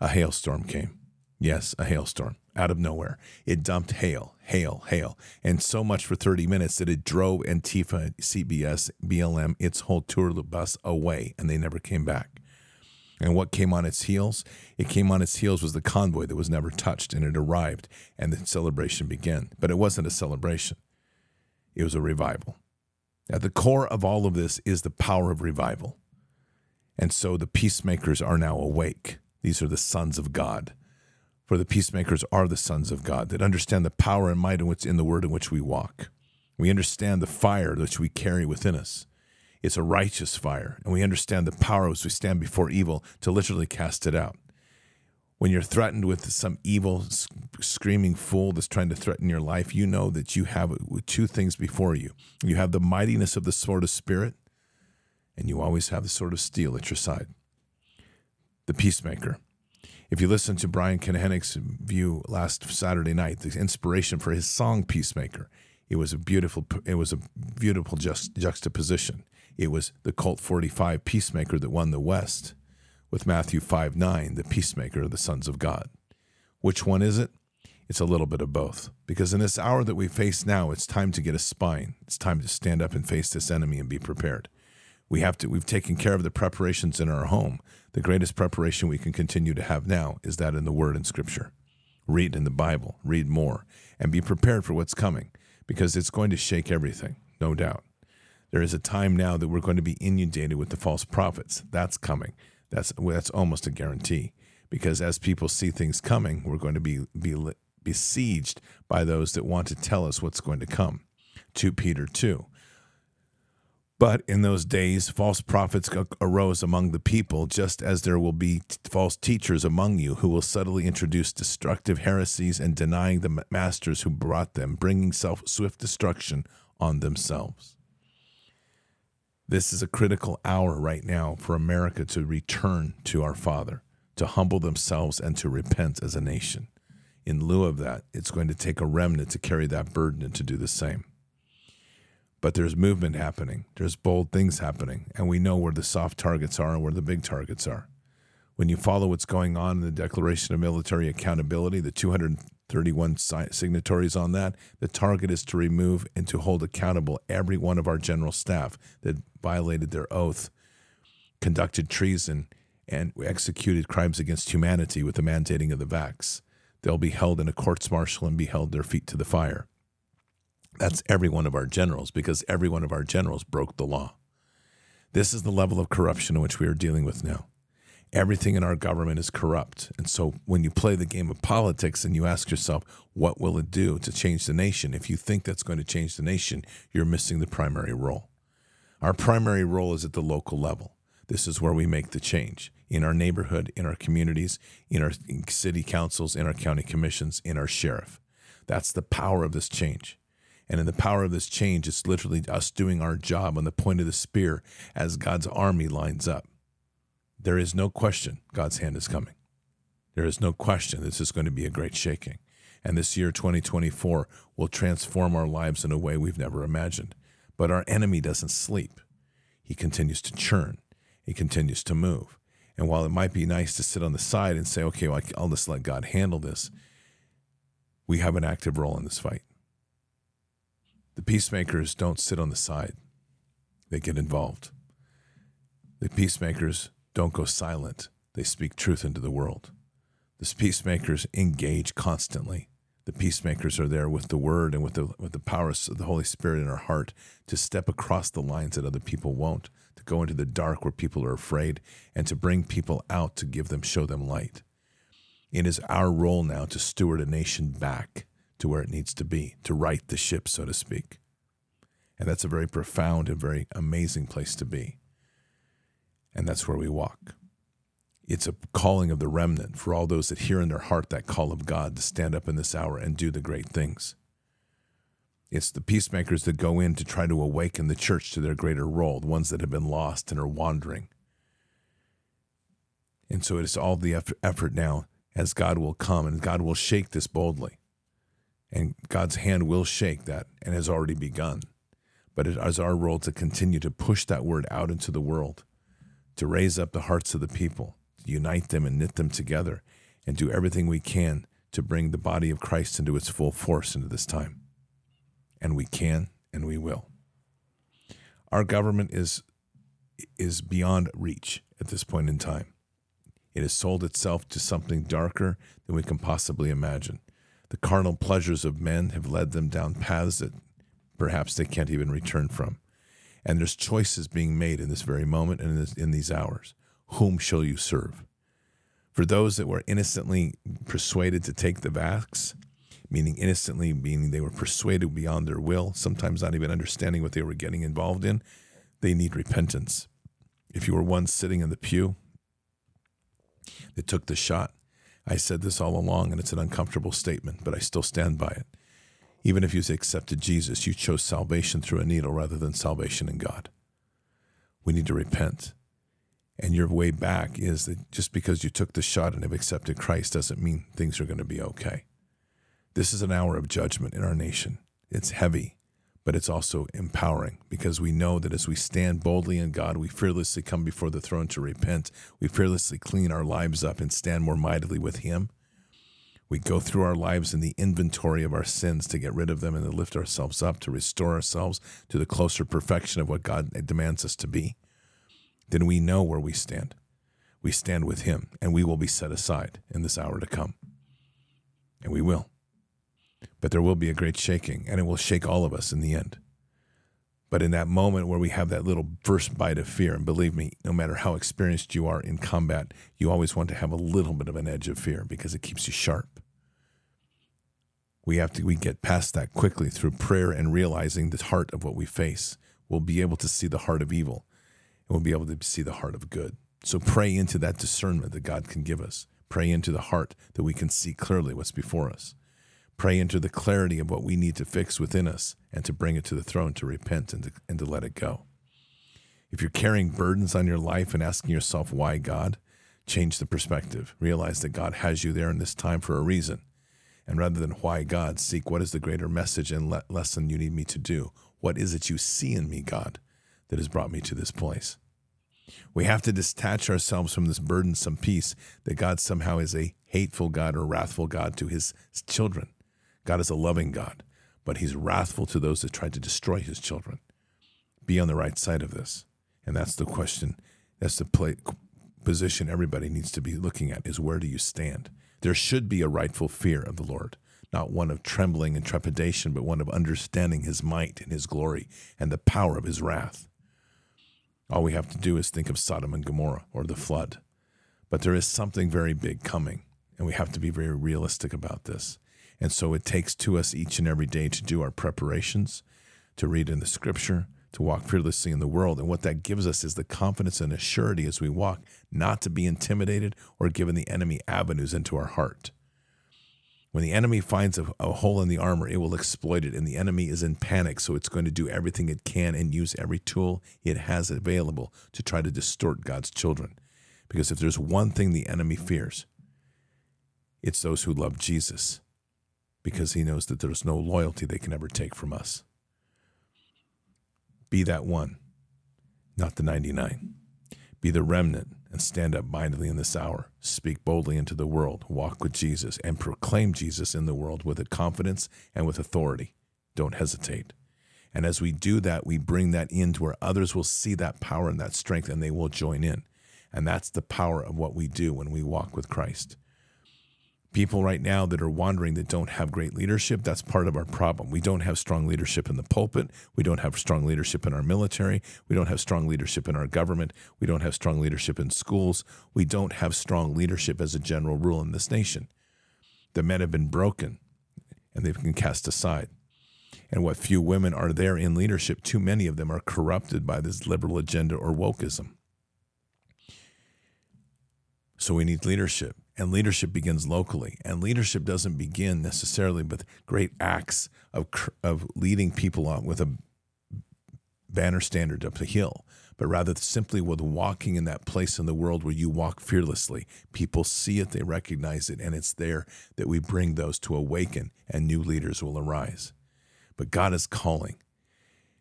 a hailstorm came. Yes, a hailstorm out of nowhere. It dumped hail, hail, hail, and so much for 30 minutes that it drove Antifa, CBS, BLM, its whole tour bus away, and they never came back. And what came on its heels? It came on its heels was the convoy that was never touched, and it arrived, and the celebration began. But it wasn't a celebration, it was a revival. At the core of all of this is the power of revival. And so the peacemakers are now awake. These are the sons of God. For the peacemakers are the sons of God that understand the power and might in what's in the word in which we walk. We understand the fire which we carry within us. It's a righteous fire, and we understand the power as we stand before evil to literally cast it out when you're threatened with some evil screaming fool that's trying to threaten your life, you know that you have uh, two things before you. You have the mightiness of the sword of spirit, and you always have the sword of steel at your side. The peacemaker. If you listen to Brian Koenig's view last Saturday night, the inspiration for his song Peacemaker, it was a beautiful it was a beautiful juxtaposition. It was the Colt 45 Peacemaker that won the West with Matthew 5 9, the peacemaker of the sons of God. Which one is it? It's a little bit of both. Because in this hour that we face now, it's time to get a spine. It's time to stand up and face this enemy and be prepared. We have to we've taken care of the preparations in our home. The greatest preparation we can continue to have now is that in the word and scripture. Read in the Bible, read more, and be prepared for what's coming because it's going to shake everything, no doubt. There is a time now that we're going to be inundated with the false prophets. That's coming. That's that's almost a guarantee because as people see things coming, we're going to be be besieged by those that want to tell us what's going to come. 2 Peter 2. But in those days, false prophets arose among the people, just as there will be false teachers among you who will subtly introduce destructive heresies and denying the masters who brought them, bringing self swift destruction on themselves. This is a critical hour right now for America to return to our Father, to humble themselves and to repent as a nation. In lieu of that, it's going to take a remnant to carry that burden and to do the same. But there's movement happening, there's bold things happening, and we know where the soft targets are and where the big targets are. When you follow what's going on in the Declaration of Military Accountability, the 200 31 signatories on that. The target is to remove and to hold accountable every one of our general staff that violated their oath, conducted treason, and executed crimes against humanity with the mandating of the vax. They'll be held in a courts martial and be held their feet to the fire. That's every one of our generals because every one of our generals broke the law. This is the level of corruption in which we are dealing with now. Everything in our government is corrupt. And so when you play the game of politics and you ask yourself, what will it do to change the nation? If you think that's going to change the nation, you're missing the primary role. Our primary role is at the local level. This is where we make the change in our neighborhood, in our communities, in our city councils, in our county commissions, in our sheriff. That's the power of this change. And in the power of this change, it's literally us doing our job on the point of the spear as God's army lines up. There is no question God's hand is coming. There is no question this is going to be a great shaking. And this year, 2024, will transform our lives in a way we've never imagined. But our enemy doesn't sleep. He continues to churn, he continues to move. And while it might be nice to sit on the side and say, okay, well, I'll just let God handle this, we have an active role in this fight. The peacemakers don't sit on the side, they get involved. The peacemakers don't go silent, they speak truth into the world. The peacemakers engage constantly. The peacemakers are there with the word and with the, with the powers of the Holy Spirit in our heart to step across the lines that other people won't, to go into the dark where people are afraid, and to bring people out to give them, show them light. It is our role now to steward a nation back to where it needs to be, to right the ship, so to speak. And that's a very profound and very amazing place to be. And that's where we walk. It's a calling of the remnant for all those that hear in their heart that call of God to stand up in this hour and do the great things. It's the peacemakers that go in to try to awaken the church to their greater role, the ones that have been lost and are wandering. And so it is all the effort now as God will come and God will shake this boldly. And God's hand will shake that and has already begun. But it is our role to continue to push that word out into the world, to raise up the hearts of the people, to unite them and knit them together, and do everything we can to bring the body of Christ into its full force into this time. And we can and we will. Our government is is beyond reach at this point in time. It has sold itself to something darker than we can possibly imagine. The carnal pleasures of men have led them down paths that perhaps they can't even return from. And there's choices being made in this very moment and in, this, in these hours. Whom shall you serve? For those that were innocently persuaded to take the vax, meaning innocently, meaning they were persuaded beyond their will, sometimes not even understanding what they were getting involved in, they need repentance. If you were one sitting in the pew that took the shot, I said this all along, and it's an uncomfortable statement, but I still stand by it. Even if you accepted Jesus, you chose salvation through a needle rather than salvation in God. We need to repent. And your way back is that just because you took the shot and have accepted Christ doesn't mean things are going to be okay. This is an hour of judgment in our nation. It's heavy, but it's also empowering because we know that as we stand boldly in God, we fearlessly come before the throne to repent. We fearlessly clean our lives up and stand more mightily with Him. We go through our lives in the inventory of our sins to get rid of them and to lift ourselves up, to restore ourselves to the closer perfection of what God demands us to be. Then we know where we stand. We stand with Him, and we will be set aside in this hour to come. And we will. But there will be a great shaking, and it will shake all of us in the end. But in that moment where we have that little first bite of fear, and believe me, no matter how experienced you are in combat, you always want to have a little bit of an edge of fear because it keeps you sharp we have to we get past that quickly through prayer and realizing the heart of what we face. We'll be able to see the heart of evil and we'll be able to see the heart of good. So pray into that discernment that God can give us. Pray into the heart that we can see clearly what's before us. Pray into the clarity of what we need to fix within us and to bring it to the throne to repent and to, and to let it go. If you're carrying burdens on your life and asking yourself, why God? Change the perspective. Realize that God has you there in this time for a reason and rather than why God, seek what is the greater message and le- lesson you need me to do? What is it you see in me, God, that has brought me to this place? We have to detach ourselves from this burdensome peace that God somehow is a hateful God or wrathful God to his children. God is a loving God, but he's wrathful to those that try to destroy his children. Be on the right side of this. And that's the question. That's the play, position everybody needs to be looking at is where do you stand? There should be a rightful fear of the Lord, not one of trembling and trepidation, but one of understanding his might and his glory and the power of his wrath. All we have to do is think of Sodom and Gomorrah or the flood. But there is something very big coming, and we have to be very realistic about this. And so it takes to us each and every day to do our preparations, to read in the scripture, to walk fearlessly in the world. And what that gives us is the confidence and assurity as we walk, not to be intimidated or given the enemy avenues into our heart. When the enemy finds a, a, hole in the armor, it will exploit it. And the enemy is in panic, so it's going to do everything it can and use every tool it has available to try to distort God's children. Because if there's one thing the enemy fears, it's those who love Jesus, because he knows that there's no loyalty they can ever take from us. Be that one, not the 99. Be the remnant and stand up mightily in this hour. Speak boldly into the world, walk with Jesus, and proclaim Jesus in the world with a confidence and with authority. Don't hesitate. And as we do that, we bring that into where others will see that power and that strength and they will join in. And that's the power of what we do when we walk with Christ people right now that are wandering that don't have great leadership that's part of our problem. We don't have strong leadership in the pulpit. We don't have strong leadership in our military. We don't have strong leadership in our government. We don't have strong leadership in schools. We don't have strong leadership as a general rule in this nation. The men have been broken and they've been cast aside. And what few women are there in leadership too many of them are corrupted by this liberal agenda or wokeism. So we need leadership and leadership begins locally. And leadership doesn't begin necessarily with great acts of, of leading people on with a banner standard up the hill, but rather simply with walking in that place in the world where you walk fearlessly. People see it, they recognize it, and it's there that we bring those to awaken and new leaders will arise. But God is calling.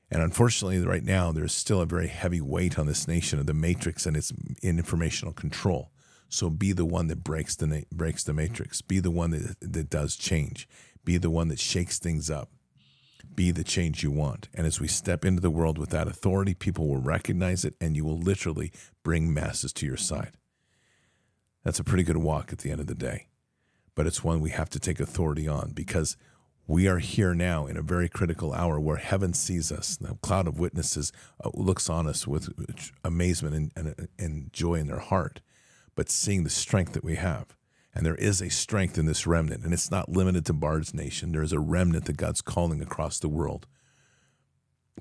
And unfortunately, right now, there's still a very heavy weight on this nation of the matrix and its informational control. So be the one that breaks the breaks the matrix. Be the one that that does change. Be the one that shakes things up. Be the change you want. And as we step into the world with that authority, people will recognize it and you will literally bring masses to your side. That's a pretty good walk at the end of the day. But it's one we have to take authority on because we are here now in a very critical hour where heaven sees us. The cloud of witnesses uh, looks on us with amazement and, and, and joy in their heart but seeing the strength that we have. And there is a strength in this remnant, and it's not limited to Bard's nation. There is a remnant that God's calling across the world.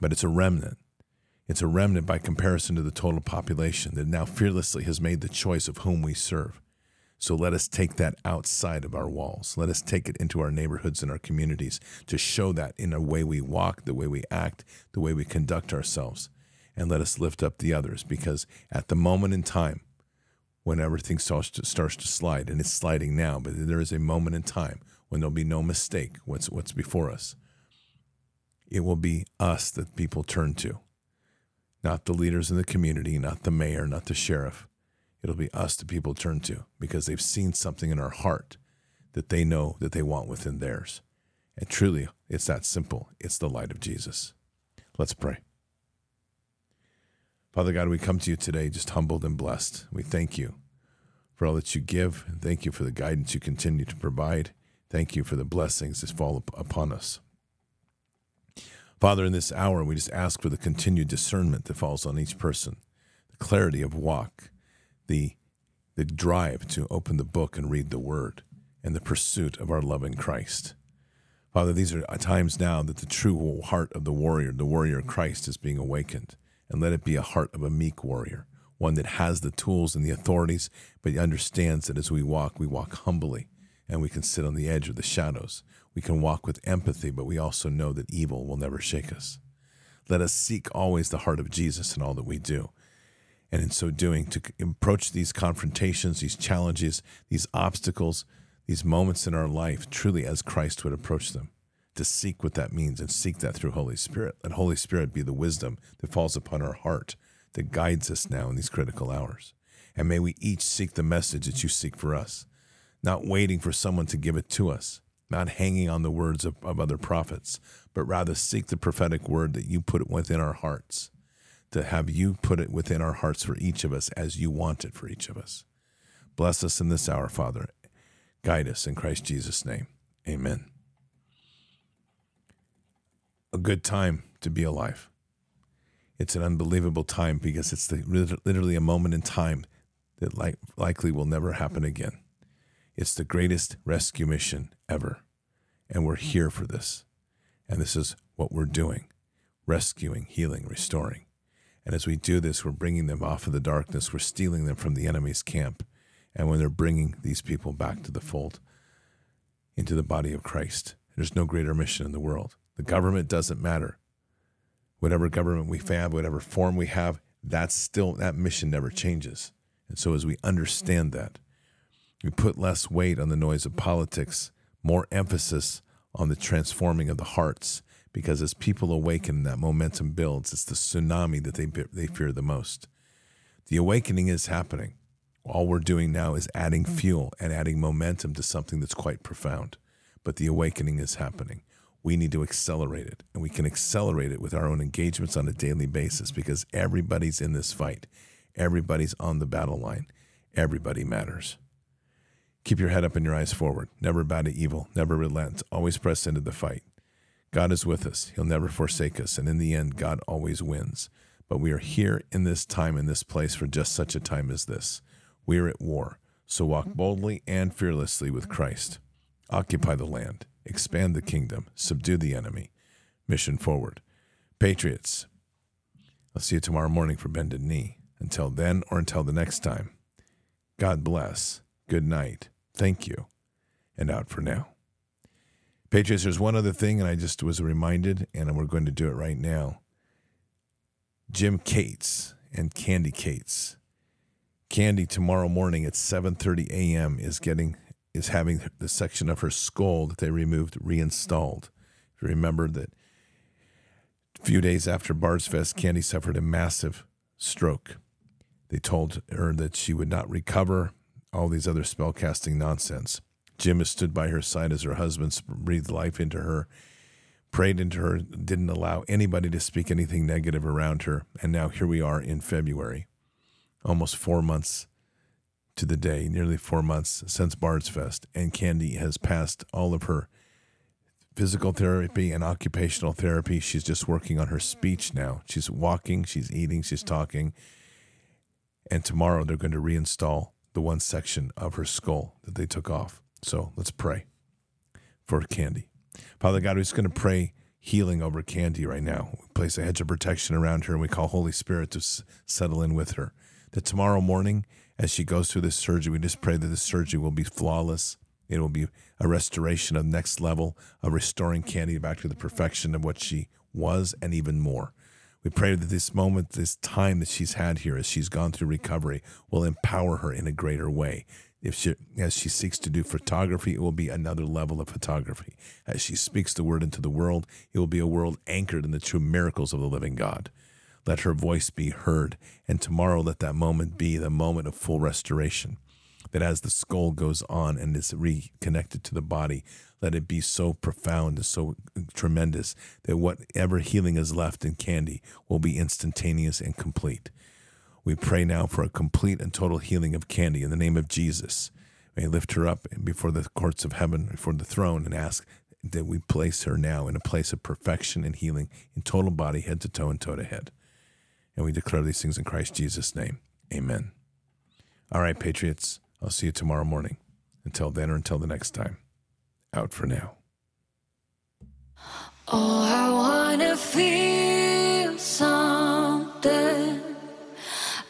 But it's a remnant. It's a remnant by comparison to the total population that now fearlessly has made the choice of whom we serve. So let us take that outside of our walls. Let us take it into our neighborhoods and our communities to show that in the way we walk, the way we act, the way we conduct ourselves. And let us lift up the others because at the moment in time, when everything starts to, starts to slide, and it's sliding now, but there is a moment in time when there'll be no mistake what's, what's before us. It will be us that people turn to, not the leaders in the community, not the mayor, not the sheriff. It'll be us that people turn to because they've seen something in our heart that they know that they want within theirs. And truly, it's that simple. It's the light of Jesus. Let's pray. Father God, we come to you today just humbled and blessed. We thank you for all that you give. And thank you for the guidance you continue to provide. Thank you for the blessings that fall upon us. Father, in this hour, we just ask for the continued discernment that falls on each person, the clarity of walk, the, the drive to open the book and read the word, and the pursuit of our love in Christ. Father, these are times now that the true heart of the warrior, the warrior Christ, is being awakened and let it be a heart of a meek warrior, one that has the tools and the authorities, but understands that as we walk, we walk humbly and we can sit on the edge of the shadows. We can walk with empathy, but we also know that evil will never shake us. Let us seek always the heart of Jesus in all that we do. And in so doing, to approach these confrontations, these challenges, these obstacles, these moments in our life truly as Christ would approach them to seek what that means and seek that through Holy Spirit. Let Holy Spirit be the wisdom that falls upon our heart that guides us now in these critical hours. And may we each seek the message that you seek for us, not waiting for someone to give it to us, not hanging on the words of, of other prophets, but rather seek the prophetic word that you put within our hearts, to have you put it within our hearts for each of us as you want it for each of us. Bless us in this hour, Father. Guide us in Christ Jesus' name. Amen. A good time to be alive. It's an unbelievable time because it's the, literally a moment in time that like, likely will never happen again. It's the greatest rescue mission ever. And we're here for this. And this is what we're doing rescuing, healing, restoring. And as we do this, we're bringing them off of the darkness, we're stealing them from the enemy's camp. And when they're bringing these people back to the fold, into the body of Christ, there's no greater mission in the world. The government doesn't matter. Whatever government we mm-hmm. have, whatever form we have, that's still, that mission never changes. And so as we understand that, we put less weight on the noise of politics, more emphasis on the transforming of the hearts. Because as people awaken, that momentum builds. It's the tsunami that they they fear the most. The awakening is happening. All we're doing now is adding mm-hmm. fuel and adding momentum to something that's quite profound. But the awakening is happening. We need to accelerate it, and we can accelerate it with our own engagements on a daily basis because everybody's in this fight. Everybody's on the battle line. Everybody matters. Keep your head up and your eyes forward. Never bow to evil. Never relent. Always press into the fight. God is with us. He'll never forsake us. And in the end, God always wins. But we are here in this time, in this place, for just such a time as this. We are at war. So walk boldly and fearlessly with Christ. Occupy the land. Expand the kingdom. Subdue the enemy. Mission forward. Patriots, I'll see you tomorrow morning for Bended Knee. Until then or until the next time, God bless, good night, thank you, and out for now. Patriots, there's one other thing, and I just was reminded, and we're going to do it right now. Jim Cates and Candy Cates. Candy tomorrow morning at 7:30 a.m. is getting is having the section of her skull that they removed reinstalled. If you Remember that a few days after Bards Fest, Candy suffered a massive stroke. They told her that she would not recover, all these other spellcasting nonsense. Jim has stood by her side as her husband breathed life into her, prayed into her, didn't allow anybody to speak anything negative around her. And now here we are in February, almost four months to the day, nearly four months since Bard's Fest. And Candy has passed all of her physical therapy and occupational therapy. She's just working on her speech now. She's walking, she's eating, she's talking. And tomorrow they're going to reinstall the one section of her skull that they took off. So let's pray for Candy. Father God, we're just going to pray healing over Candy right now. We place a hedge of protection around her and we call Holy Spirit to s- settle in with her. That tomorrow morning, as she goes through this surgery, we just pray that the surgery will be flawless. It will be a restoration of next level of restoring Candy back to the perfection of what she was and even more. We pray that this moment, this time that she's had here as she's gone through recovery, will empower her in a greater way. If she, as she seeks to do photography, it will be another level of photography. As she speaks the word into the world, it will be a world anchored in the true miracles of the living God. Let her voice be heard, and tomorrow let that moment be the moment of full restoration. That as the skull goes on and is reconnected to the body, let it be so profound and so tremendous that whatever healing is left in Candy will be instantaneous and complete. We pray now for a complete and total healing of Candy in the name of Jesus. May lift her up before the courts of heaven, before the throne, and ask that we place her now in a place of perfection and healing in total body, head to toe, and toe to head. And we declare these things in Christ Jesus' name. Amen. All right, Patriots, I'll see you tomorrow morning. Until then or until the next time out for now. Oh, I wanna feel something.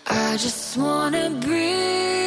I just wanna breathe